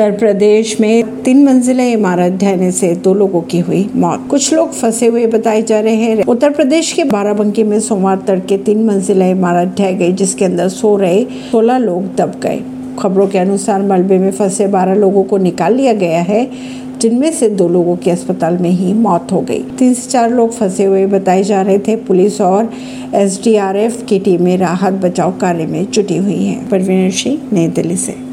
उत्तर प्रदेश में तीन मंजिला इमारत ढहने से दो लोगों की हुई मौत। कुछ लोग फंसे हुए बताए जा रहे हैं। उत्तर प्रदेश के बाराबंकी में सोमवार तड़के तीन मंजिला इमारत ढह गई, जिसके अंदर सो रहे सोलह लोग दब गए। खबरों के अनुसार मलबे में फंसे बारह लोगों को निकाल लिया गया है, जिनमें से दो लोगों की अस्पताल में ही मौत हो गई। तीन से चार लोग फंसे हुए बताए जा रहे थे। पुलिस और एसडीआरएफ की टीमें राहत बचाव कार्य में जुटी हुई हैं। परवीन सिंह, नई दिल्ली से।